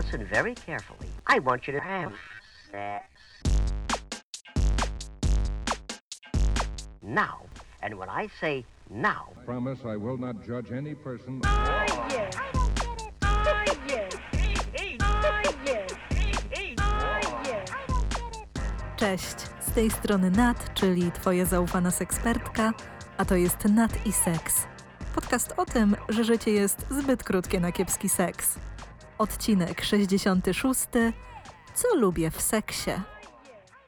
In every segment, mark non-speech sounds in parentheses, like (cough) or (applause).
listen very carefully. I want you to have sex. Now. And when I say now, Promise I will not judge any person. Cześć, z tej strony Nat, czyli Twoja zaufana sekspertka, a to jest Nat i Seks. Podcast o tym, że życie jest zbyt krótkie na kiepski seks. Odcinek 66. Co lubię w seksie?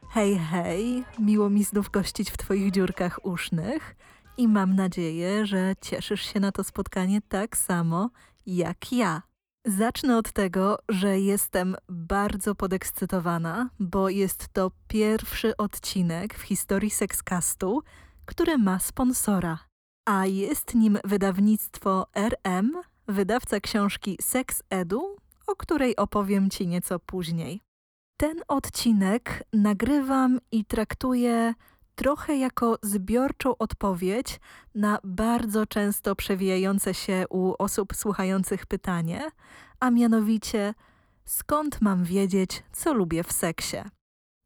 Hej, hej, miło mi znów gościć w Twoich dziurkach usznych i mam nadzieję, że cieszysz się na to spotkanie tak samo jak ja. Zacznę od tego, że jestem bardzo podekscytowana, bo jest to pierwszy odcinek w historii Sexcastu, który ma sponsora. A jest nim wydawnictwo RM, wydawca książki Sex Edu, o której opowiem Ci nieco później. Ten odcinek nagrywam i traktuję trochę jako zbiorczą odpowiedź na bardzo często przewijające się u osób słuchających pytanie, a mianowicie skąd mam wiedzieć, co lubię w seksie?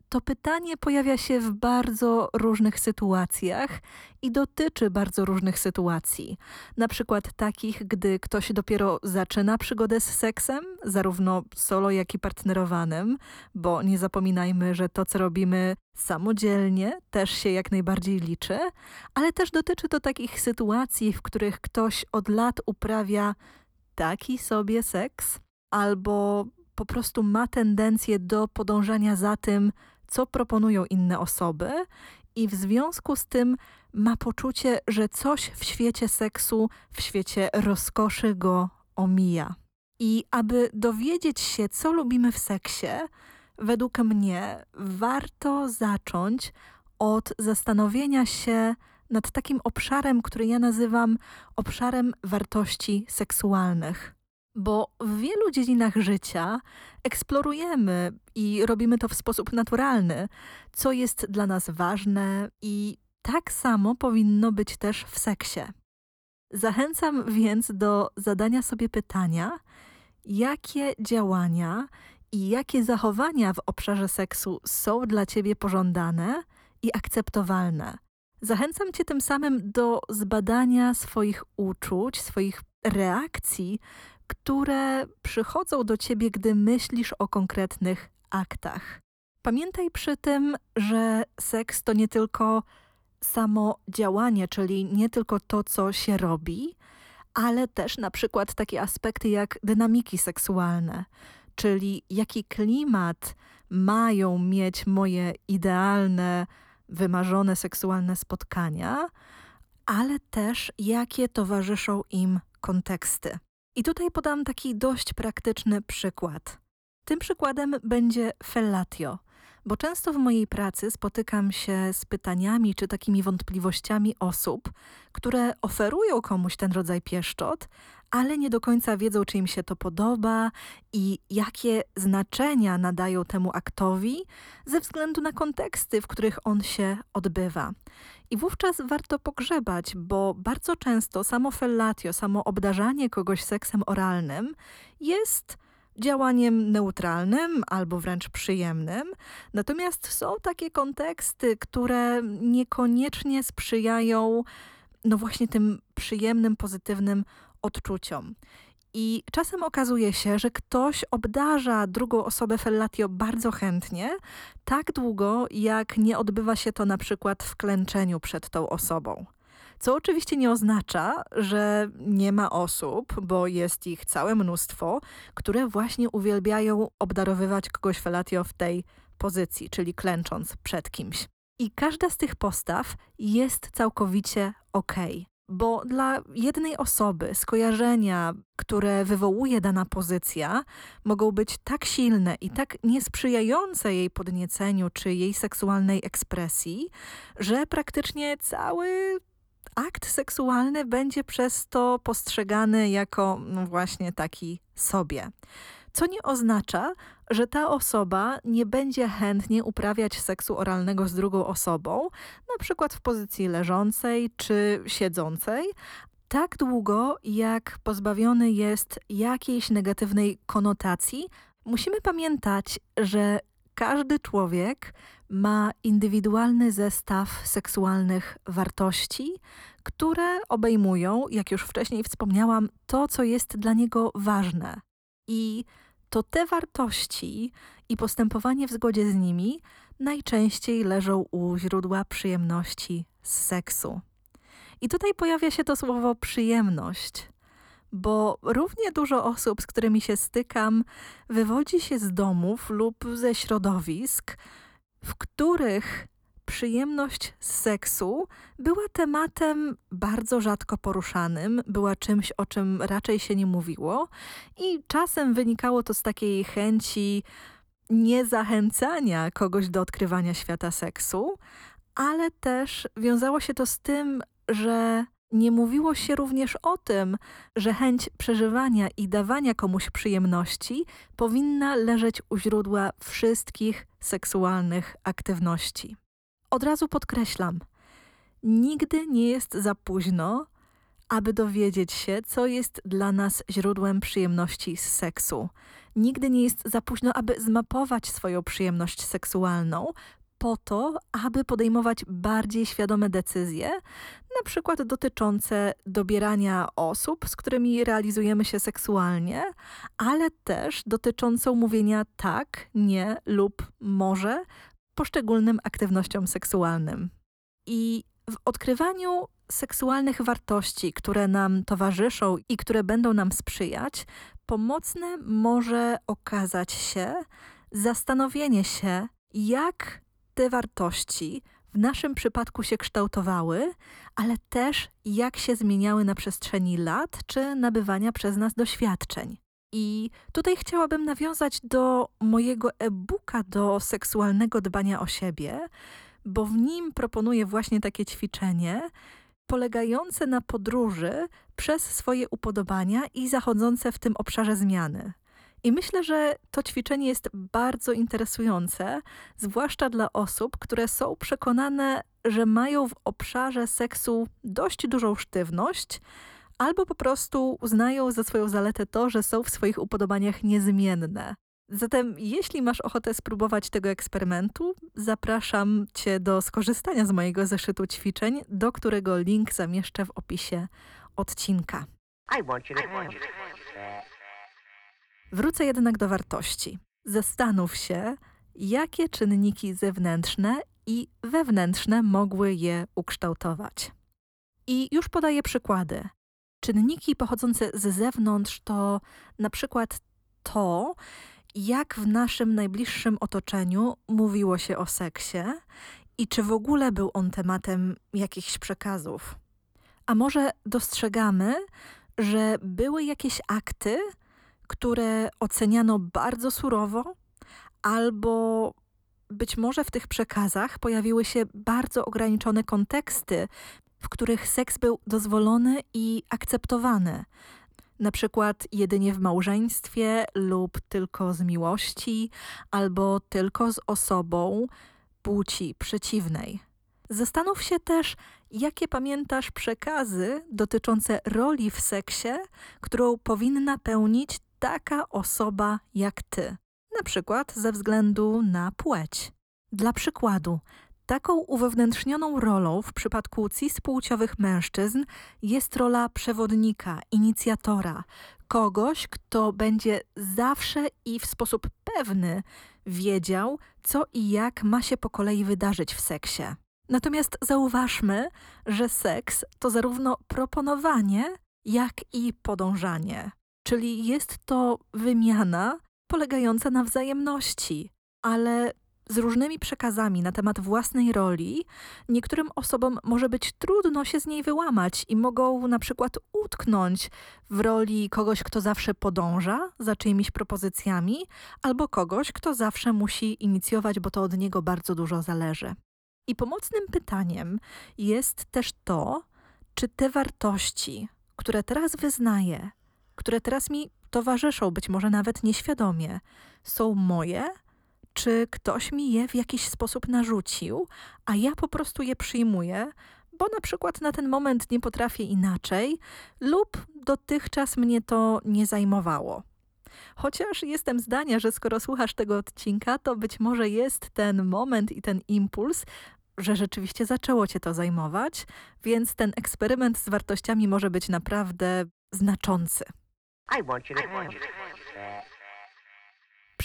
To pytanie pojawia się w bardzo różnych sytuacjach i dotyczy bardzo różnych sytuacji. Na przykład takich, gdy ktoś dopiero zaczyna przygodę z seksem, zarówno solo, jak i partnerowanym, bo nie zapominajmy, że to, co robimy samodzielnie, też się jak najbardziej liczy, ale też dotyczy to takich sytuacji, w których ktoś od lat uprawia taki sobie seks, albo po prostu ma tendencję do podążania za tym, co proponują inne osoby, i w związku z tym ma poczucie, że coś w świecie seksu, w świecie rozkoszy go omija. I aby dowiedzieć się, co lubimy w seksie, według mnie warto zacząć od zastanowienia się nad takim obszarem, który ja nazywam obszarem wartości seksualnych. Bo w wielu dziedzinach życia eksplorujemy i robimy to w sposób naturalny, co jest dla nas ważne i tak samo powinno być też w seksie. Zachęcam więc do zadania sobie pytania, jakie działania i jakie zachowania w obszarze seksu są dla ciebie pożądane i akceptowalne. Zachęcam cię tym samym do zbadania swoich uczuć, swoich reakcji, które przychodzą do ciebie, gdy myślisz o konkretnych aktach. Pamiętaj przy tym, że seks to nie tylko samo działanie, czyli nie tylko to, co się robi, ale też na przykład takie aspekty jak dynamiki seksualne, czyli jaki klimat mają mieć moje idealne, wymarzone seksualne spotkania, ale też jakie towarzyszą im konteksty. I tutaj podam taki dość praktyczny przykład. Tym przykładem będzie fellatio, bo często w mojej pracy spotykam się z pytaniami czy takimi wątpliwościami osób, które oferują komuś ten rodzaj pieszczot, ale nie do końca wiedzą, czy im się to podoba i jakie znaczenia nadają temu aktowi ze względu na konteksty, w których on się odbywa. I wówczas warto pogrzebać, bo bardzo często samo fellatio, samo obdarzanie kogoś seksem oralnym jest działaniem neutralnym albo wręcz przyjemnym. Natomiast są takie konteksty, które niekoniecznie sprzyjają no właśnie tym przyjemnym, pozytywnym odczuciom. I czasem okazuje się, że ktoś obdarza drugą osobę fellatio bardzo chętnie, tak długo jak nie odbywa się to na przykład w klęczeniu przed tą osobą. Co oczywiście nie oznacza, że nie ma osób, bo jest ich całe mnóstwo, które właśnie uwielbiają obdarowywać kogoś felatio w tej pozycji, czyli klęcząc przed kimś. I każda z tych postaw jest całkowicie okej. Okay bo dla jednej osoby skojarzenia, które wywołuje dana pozycja, mogą być tak silne i tak niesprzyjające jej podnieceniu czy jej seksualnej ekspresji, że praktycznie cały akt seksualny będzie przez to postrzegany jako no właśnie taki sobie. Co nie oznacza, że ta osoba nie będzie chętnie uprawiać seksu oralnego z drugą osobą, na przykład w pozycji leżącej czy siedzącej, tak długo jak pozbawiony jest jakiejś negatywnej konotacji, Musimy pamiętać, że każdy człowiek ma indywidualny zestaw seksualnych wartości, które obejmują, jak już wcześniej wspomniałam, to, co jest dla niego ważne. I to te wartości i postępowanie w zgodzie z nimi najczęściej leżą u źródła przyjemności z seksu. I tutaj pojawia się to słowo przyjemność, bo równie dużo osób, z którymi się stykam, wywodzi się z domów lub ze środowisk, w których przyjemność z seksu była tematem bardzo rzadko poruszanym, była czymś, o czym raczej się nie mówiło, i czasem wynikało to z takiej chęci niezachęcania kogoś do odkrywania świata seksu, ale też wiązało się to z tym, że nie mówiło się również o tym, że chęć przeżywania i dawania komuś przyjemności powinna leżeć u źródła wszystkich seksualnych aktywności. Od razu podkreślam, nigdy nie jest za późno, aby dowiedzieć się, co jest dla nas źródłem przyjemności z seksu. Nigdy nie jest za późno, aby zmapować swoją przyjemność seksualną, po to, aby podejmować bardziej świadome decyzje, na przykład dotyczące dobierania osób, z którymi realizujemy się seksualnie, ale też dotyczącą mówienia tak, nie lub może poszczególnym aktywnościom seksualnym. I w odkrywaniu seksualnych wartości, które nam towarzyszą i które będą nam sprzyjać, pomocne może okazać się zastanowienie się, jak te wartości w naszym przypadku się kształtowały, ale też jak się zmieniały na przestrzeni lat czy nabywania przez nas doświadczeń. I tutaj chciałabym nawiązać do mojego e-booka do seksualnego dbania o siebie, bo w nim proponuję właśnie takie ćwiczenie polegające na podróży przez swoje upodobania i zachodzące w tym obszarze zmiany. I myślę, że to ćwiczenie jest bardzo interesujące, zwłaszcza dla osób, które są przekonane, że mają w obszarze seksu dość dużą sztywność, albo po prostu uznają za swoją zaletę to, że są w swoich upodobaniach niezmienne. Zatem, jeśli masz ochotę spróbować tego eksperymentu, zapraszam Cię do skorzystania z mojego zeszytu ćwiczeń, do którego link zamieszczę w opisie odcinka. Wrócę jednak do wartości. Zastanów się, jakie czynniki zewnętrzne i wewnętrzne mogły je ukształtować. I już podaję przykłady. Czynniki pochodzące z zewnątrz to na przykład to, jak w naszym najbliższym otoczeniu mówiło się o seksie i czy w ogóle był on tematem jakichś przekazów. A może dostrzegamy, że były jakieś akty, które oceniano bardzo surowo, albo być może w tych przekazach pojawiły się bardzo ograniczone konteksty, w których seks był dozwolony i akceptowany. Na przykład jedynie w małżeństwie, lub tylko z miłości, albo tylko z osobą płci przeciwnej. Zastanów się też, jakie pamiętasz przekazy dotyczące roli w seksie, którą powinna pełnić taka osoba jak ty, na przykład ze względu na płeć. Dla przykładu, taką uwewnętrznioną rolą w przypadku cispłciowych mężczyzn jest rola przewodnika, inicjatora, kogoś, kto będzie zawsze i w sposób pewny wiedział, co i jak ma się po kolei wydarzyć w seksie. Natomiast zauważmy, że seks to zarówno proponowanie, jak i podążanie. Czyli jest to wymiana polegająca na wzajemności, ale z różnymi przekazami na temat własnej roli, niektórym osobom może być trudno się z niej wyłamać i mogą na przykład utknąć w roli kogoś, kto zawsze podąża za czyimiś propozycjami, albo kogoś, kto zawsze musi inicjować, bo to od niego bardzo dużo zależy. I pomocnym pytaniem jest też to, czy te wartości, które teraz wyznaję, które teraz mi towarzyszą, być może nawet nieświadomie, są moje, czy ktoś mi je w jakiś sposób narzucił, a ja po prostu je przyjmuję, bo na przykład na ten moment nie potrafię inaczej, lub dotychczas mnie to nie zajmowało. Chociaż jestem zdania, że skoro słuchasz tego odcinka, to być może jest ten moment i ten impuls, że rzeczywiście zaczęło cię to zajmować, więc ten eksperyment z wartościami może być naprawdę znaczący. I want you to have that.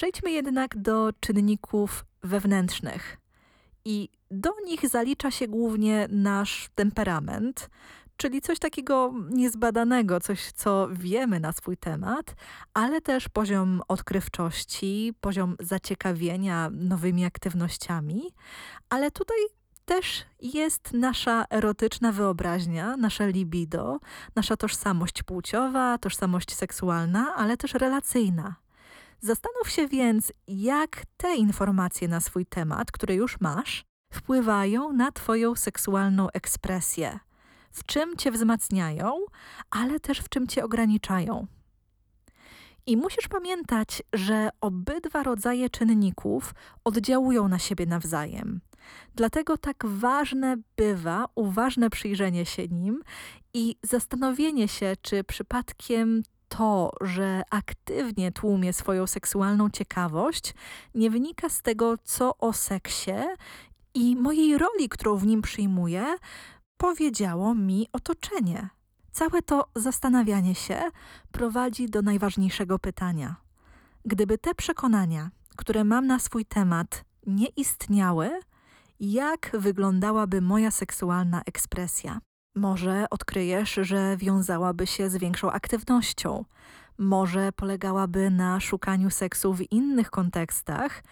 Przejdźmy jednak do czynników wewnętrznych. I do nich zalicza się głównie nasz temperament, czyli coś takiego niezbadanego, coś, co wiemy na swój temat, ale też poziom odkrywczości, poziom zaciekawienia nowymi aktywnościami. Ale tutaj też jest nasza erotyczna wyobraźnia, nasze libido, nasza tożsamość płciowa, tożsamość seksualna, ale też relacyjna. Zastanów się więc, jak te informacje na swój temat, które już masz, wpływają na Twoją seksualną ekspresję. W czym Cię wzmacniają, ale też w czym Cię ograniczają. I musisz pamiętać, że obydwa rodzaje czynników oddziałują na siebie nawzajem. Dlatego tak ważne bywa uważne przyjrzenie się nim i zastanowienie się, czy przypadkiem to, że aktywnie tłumię swoją seksualną ciekawość, nie wynika z tego, co o seksie i mojej roli, którą w nim przyjmuję, powiedziało mi otoczenie. Całe to zastanawianie się prowadzi do najważniejszego pytania. Gdyby te przekonania, które mam na swój temat, nie istniały, jak wyglądałaby moja seksualna ekspresja? Może odkryjesz, że wiązałaby się z większą aktywnością, może polegałaby na szukaniu seksu w innych kontekstach,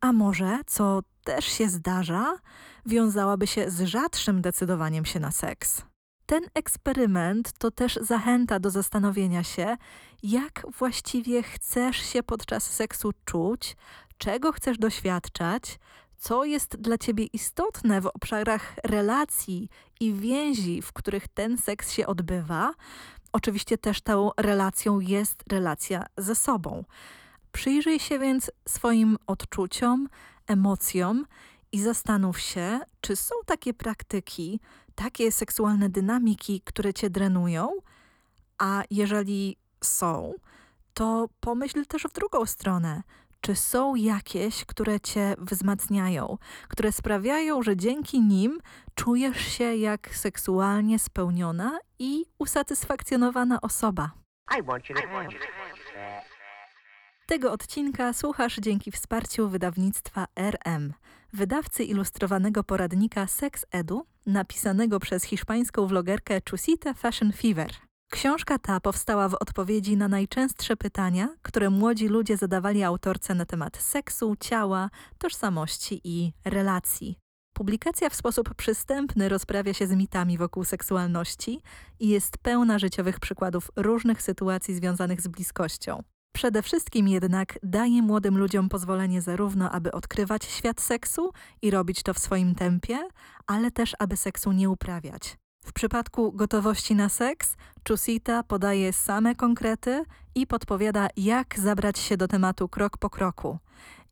a może, co też się zdarza, wiązałaby się z rzadszym decydowaniem się na seks. Ten eksperyment to też zachęta do zastanowienia się, jak właściwie chcesz się podczas seksu czuć, czego chcesz doświadczać, co jest dla ciebie istotne w obszarach relacji i więzi, w których ten seks się odbywa. Oczywiście też tą relacją jest relacja ze sobą. Przyjrzyj się więc swoim odczuciom, emocjom i zastanów się, czy są takie praktyki, takie seksualne dynamiki, które cię drenują, a jeżeli są, to pomyśl też w drugą stronę. Czy są jakieś, które cię wzmacniają, które sprawiają, że dzięki nim czujesz się jak seksualnie spełniona i usatysfakcjonowana osoba? Tego odcinka słuchasz dzięki wsparciu wydawnictwa RM, wydawcy ilustrowanego poradnika Sex Edu, napisanego przez hiszpańską vlogerkę Chusita Fashion Fever. Książka ta powstała w odpowiedzi na najczęstsze pytania, które młodzi ludzie zadawali autorce na temat seksu, ciała, tożsamości i relacji. Publikacja w sposób przystępny rozprawia się z mitami wokół seksualności i jest pełna życiowych przykładów różnych sytuacji związanych z bliskością. Przede wszystkim jednak daje młodym ludziom pozwolenie zarówno, aby odkrywać świat seksu i robić to w swoim tempie, ale też, aby seksu nie uprawiać. W przypadku gotowości na seks, Chusita podaje same konkrety i podpowiada, jak zabrać się do tematu krok po kroku.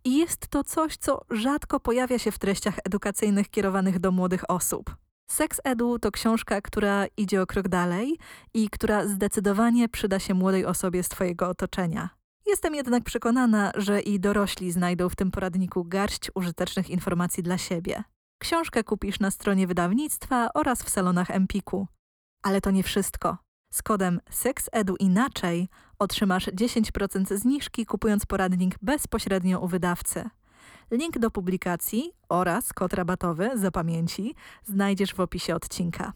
I jest to coś, co rzadko pojawia się w treściach edukacyjnych kierowanych do młodych osób. Sex Edu to książka, która idzie o krok dalej i która zdecydowanie przyda się młodej osobie z Twojego otoczenia. Jestem jednak przekonana, że i dorośli znajdą w tym poradniku garść użytecznych informacji dla siebie. Książkę kupisz na stronie wydawnictwa oraz w salonach Empiku. Ale to nie wszystko. Z kodem SEXEDU inaczej otrzymasz 10% zniżki kupując poradnik bezpośrednio u wydawcy. Link do publikacji oraz kod rabatowy za pamięci znajdziesz w opisie odcinka.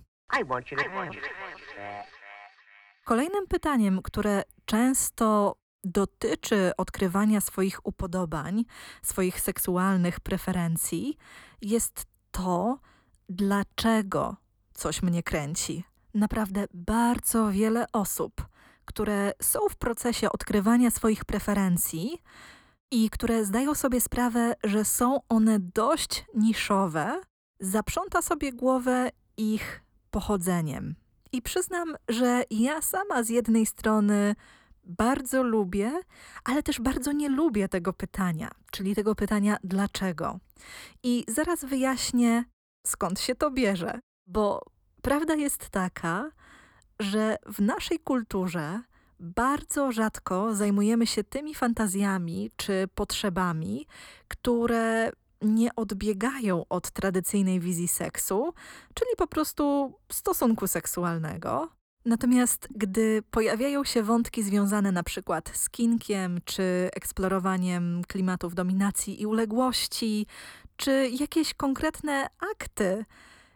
Kolejnym pytaniem, które często dotyczy odkrywania swoich upodobań, swoich seksualnych preferencji, jest to, dlaczego coś mnie kręci. Naprawdę bardzo wiele osób, które są w procesie odkrywania swoich preferencji i które zdają sobie sprawę, że są one dość niszowe, zaprząta sobie głowę ich pochodzeniem. I przyznam, że ja sama z jednej strony bardzo lubię, ale też bardzo nie lubię tego pytania, czyli tego pytania dlaczego. I zaraz wyjaśnię, skąd się to bierze, bo prawda jest taka, że w naszej kulturze bardzo rzadko zajmujemy się tymi fantazjami czy potrzebami, które nie odbiegają od tradycyjnej wizji seksu, czyli po prostu stosunku seksualnego. Natomiast gdy pojawiają się wątki związane na przykład z kinkiem, czy eksplorowaniem klimatów dominacji i uległości, czy jakieś konkretne akty,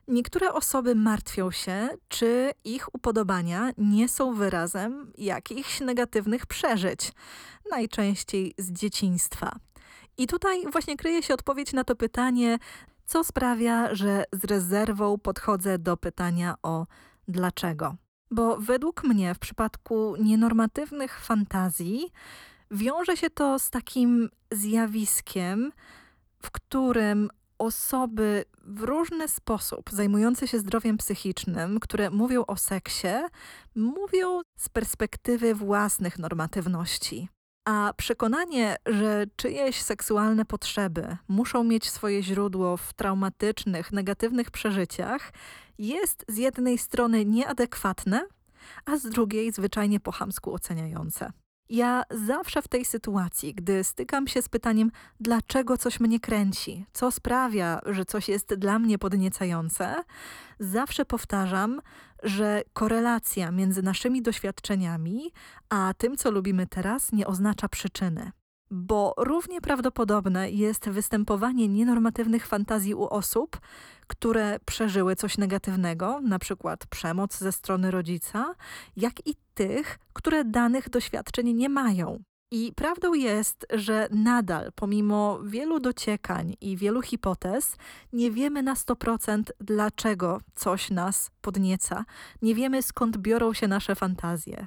niektóre osoby martwią się, czy ich upodobania nie są wyrazem jakichś negatywnych przeżyć, najczęściej z dzieciństwa. I tutaj właśnie kryje się odpowiedź na to pytanie, co sprawia, że z rezerwą podchodzę do pytania o dlaczego. Bo według mnie w przypadku nienormatywnych fantazji wiąże się to z takim zjawiskiem, w którym osoby w różny sposób zajmujące się zdrowiem psychicznym, które mówią o seksie, mówią z perspektywy własnych normatywności. A przekonanie, że czyjeś seksualne potrzeby muszą mieć swoje źródło w traumatycznych, negatywnych przeżyciach, jest z jednej strony nieadekwatne, a z drugiej zwyczajnie po oceniające. Ja zawsze w tej sytuacji, gdy stykam się z pytaniem, dlaczego coś mnie kręci, co sprawia, że coś jest dla mnie podniecające, zawsze powtarzam, że korelacja między naszymi doświadczeniami a tym, co lubimy teraz, nie oznacza przyczyny bo równie prawdopodobne jest występowanie nienormatywnych fantazji u osób, które przeżyły coś negatywnego, na przykład przemoc ze strony rodzica, jak i tych, które danych doświadczeń nie mają. I prawdą jest, że nadal, pomimo wielu dociekań i wielu hipotez, nie wiemy na 100% dlaczego coś nas podnieca. Nie wiemy skąd biorą się nasze fantazje.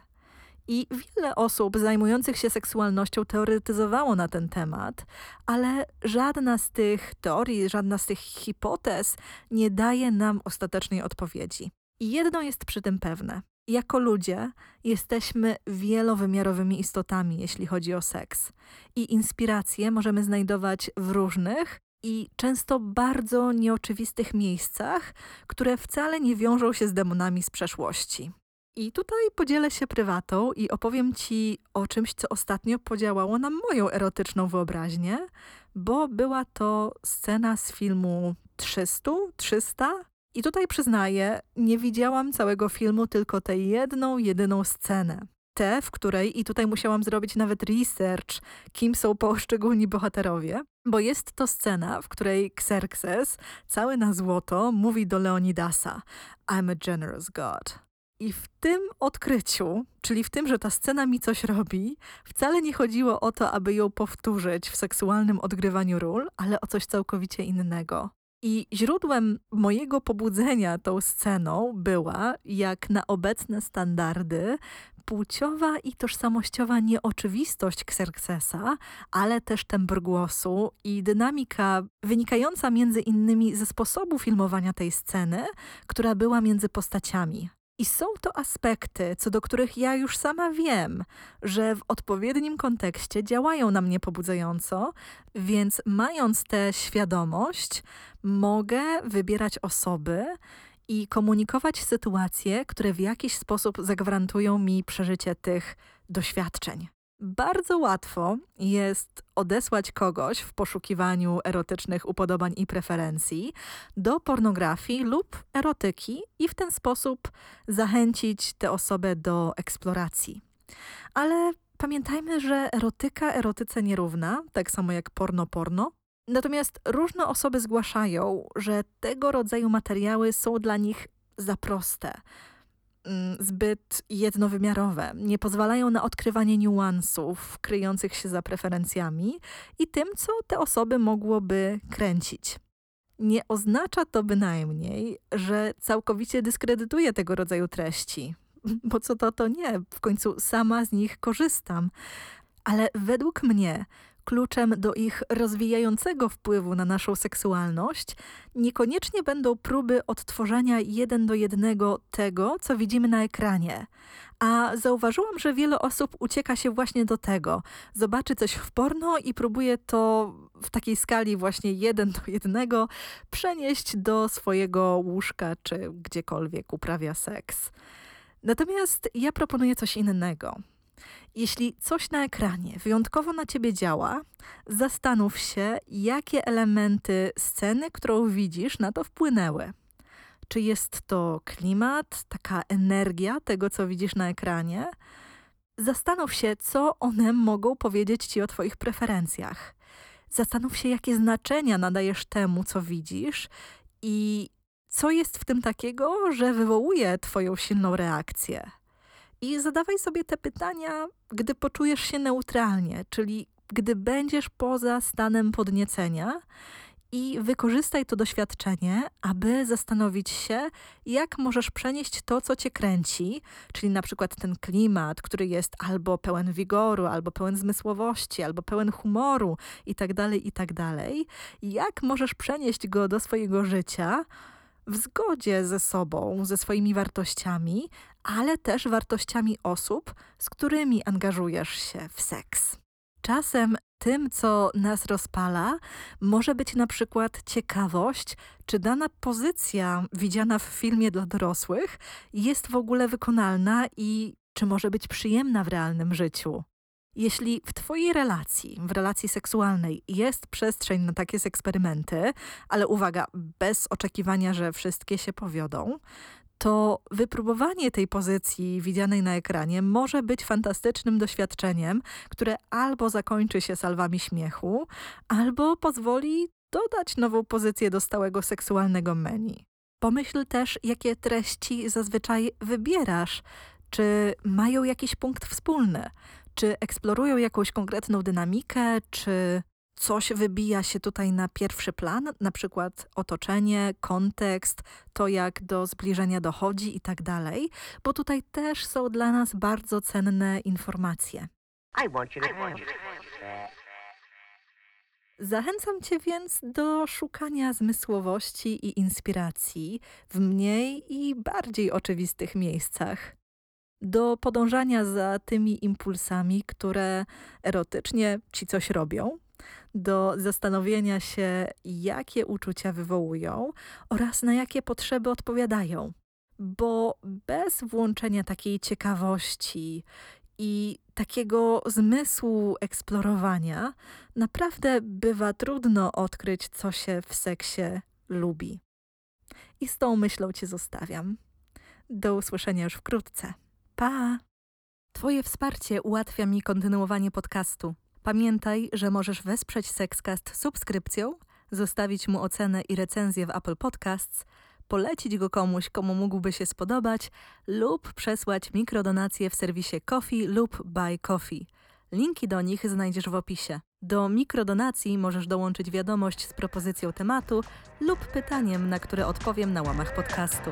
I wiele osób zajmujących się seksualnością teoretyzowało na ten temat, ale żadna z tych teorii, żadna z tych hipotez nie daje nam ostatecznej odpowiedzi. I jedno jest przy tym pewne. Jako ludzie jesteśmy wielowymiarowymi istotami, jeśli chodzi o seks. I inspiracje możemy znajdować w różnych i często bardzo nieoczywistych miejscach, które wcale nie wiążą się z demonami z przeszłości. I tutaj podzielę się prywatą i opowiem Ci o czymś, co ostatnio podziałało na moją erotyczną wyobraźnię, bo była to scena z filmu 300, 300. I tutaj przyznaję, nie widziałam całego filmu, tylko tę jedną, jedyną scenę. Tę, w której, i tutaj musiałam zrobić nawet research, kim są poszczególni bohaterowie, bo jest to scena, w której Xerxes, cały na złoto, mówi do Leonidasa: I'm a generous god. I w tym odkryciu, czyli w tym, że ta scena mi coś robi, wcale nie chodziło o to, aby ją powtórzyć w seksualnym odgrywaniu ról, ale o coś całkowicie innego. I źródłem mojego pobudzenia tą sceną była, jak na obecne standardy, płciowa i tożsamościowa nieoczywistość Xerxesa, ale też tembr głosu i dynamika wynikająca między innymi ze sposobu filmowania tej sceny, która była między postaciami. I są to aspekty, co do których ja już sama wiem, że w odpowiednim kontekście działają na mnie pobudzająco, więc mając tę świadomość, mogę wybierać osoby i komunikować sytuacje, które w jakiś sposób zagwarantują mi przeżycie tych doświadczeń. Bardzo łatwo jest odesłać kogoś w poszukiwaniu erotycznych upodobań i preferencji do pornografii lub erotyki i w ten sposób zachęcić tę osobę do eksploracji. Ale pamiętajmy, że erotyka erotyce nierówna, tak samo jak porno-porno. Natomiast różne osoby zgłaszają, że tego rodzaju materiały są dla nich za proste, zbyt jednowymiarowe, nie pozwalają na odkrywanie niuansów kryjących się za preferencjami i tym, co te osoby mogłoby kręcić. Nie oznacza to bynajmniej, że całkowicie dyskredytuje tego rodzaju treści, (laughs) bo co to, to nie, w końcu sama z nich korzystam. Ale według mnie kluczem do ich rozwijającego wpływu na naszą seksualność niekoniecznie będą próby odtworzenia jeden do jednego tego, co widzimy na ekranie. A zauważyłam, że wiele osób ucieka się właśnie do tego. Zobaczy coś w porno i próbuje to w takiej skali właśnie jeden do jednego przenieść do swojego łóżka czy gdziekolwiek uprawia seks. Natomiast ja proponuję coś innego. Jeśli coś na ekranie wyjątkowo na ciebie działa, zastanów się, jakie elementy sceny, którą widzisz, na to wpłynęły. Czy jest to klimat, taka energia tego, co widzisz na ekranie? Zastanów się, co one mogą powiedzieć ci o Twoich preferencjach. Zastanów się, jakie znaczenia nadajesz temu, co widzisz i co jest w tym takiego, że wywołuje Twoją silną reakcję. I zadawaj sobie te pytania, gdy poczujesz się neutralnie, czyli gdy będziesz poza stanem podniecenia i wykorzystaj to doświadczenie, aby zastanowić się, jak możesz przenieść to, co cię kręci, czyli na przykład ten klimat, który jest albo pełen wigoru, albo pełen zmysłowości, albo pełen humoru itd., itd. Jak możesz przenieść go do swojego życia w zgodzie ze sobą, ze swoimi wartościami, ale też wartościami osób, z którymi angażujesz się w seks. Czasem tym, co nas rozpala, może być na przykład ciekawość, czy dana pozycja widziana w filmie dla dorosłych jest w ogóle wykonalna i czy może być przyjemna w realnym życiu. Jeśli w Twojej relacji, w relacji seksualnej jest przestrzeń na takie eksperymenty, ale uwaga, bez oczekiwania, że wszystkie się powiodą, to wypróbowanie tej pozycji widzianej na ekranie może być fantastycznym doświadczeniem, które albo zakończy się salwami śmiechu, albo pozwoli dodać nową pozycję do stałego seksualnego menu. Pomyśl też, jakie treści zazwyczaj wybierasz. Czy mają jakiś punkt wspólny? Czy eksplorują jakąś konkretną dynamikę? Czy coś wybija się tutaj na pierwszy plan, na przykład otoczenie, kontekst, to jak do zbliżenia dochodzi i tak dalej, bo tutaj też są dla nas bardzo cenne informacje. I want you to have that. Zachęcam Cię więc do szukania zmysłowości i inspiracji w mniej i bardziej oczywistych miejscach. Do podążania za tymi impulsami, które erotycznie ci coś robią, do zastanowienia się, jakie uczucia wywołują oraz na jakie potrzeby odpowiadają. Bo bez włączenia takiej ciekawości i takiego zmysłu eksplorowania, naprawdę bywa trudno odkryć, co się w seksie lubi. I z tą myślą Cię zostawiam. Do usłyszenia już wkrótce. Pa! Twoje wsparcie ułatwia mi kontynuowanie podcastu. Pamiętaj, że możesz wesprzeć Sexcast subskrypcją, zostawić mu ocenę i recenzję w Apple Podcasts, polecić go komuś, komu mógłby się spodobać lub przesłać mikrodonacje w serwisie Coffee lub Buy Coffee. Linki do nich znajdziesz w opisie. Do mikrodonacji możesz dołączyć wiadomość z propozycją tematu lub pytaniem, na które odpowiem na łamach podcastu.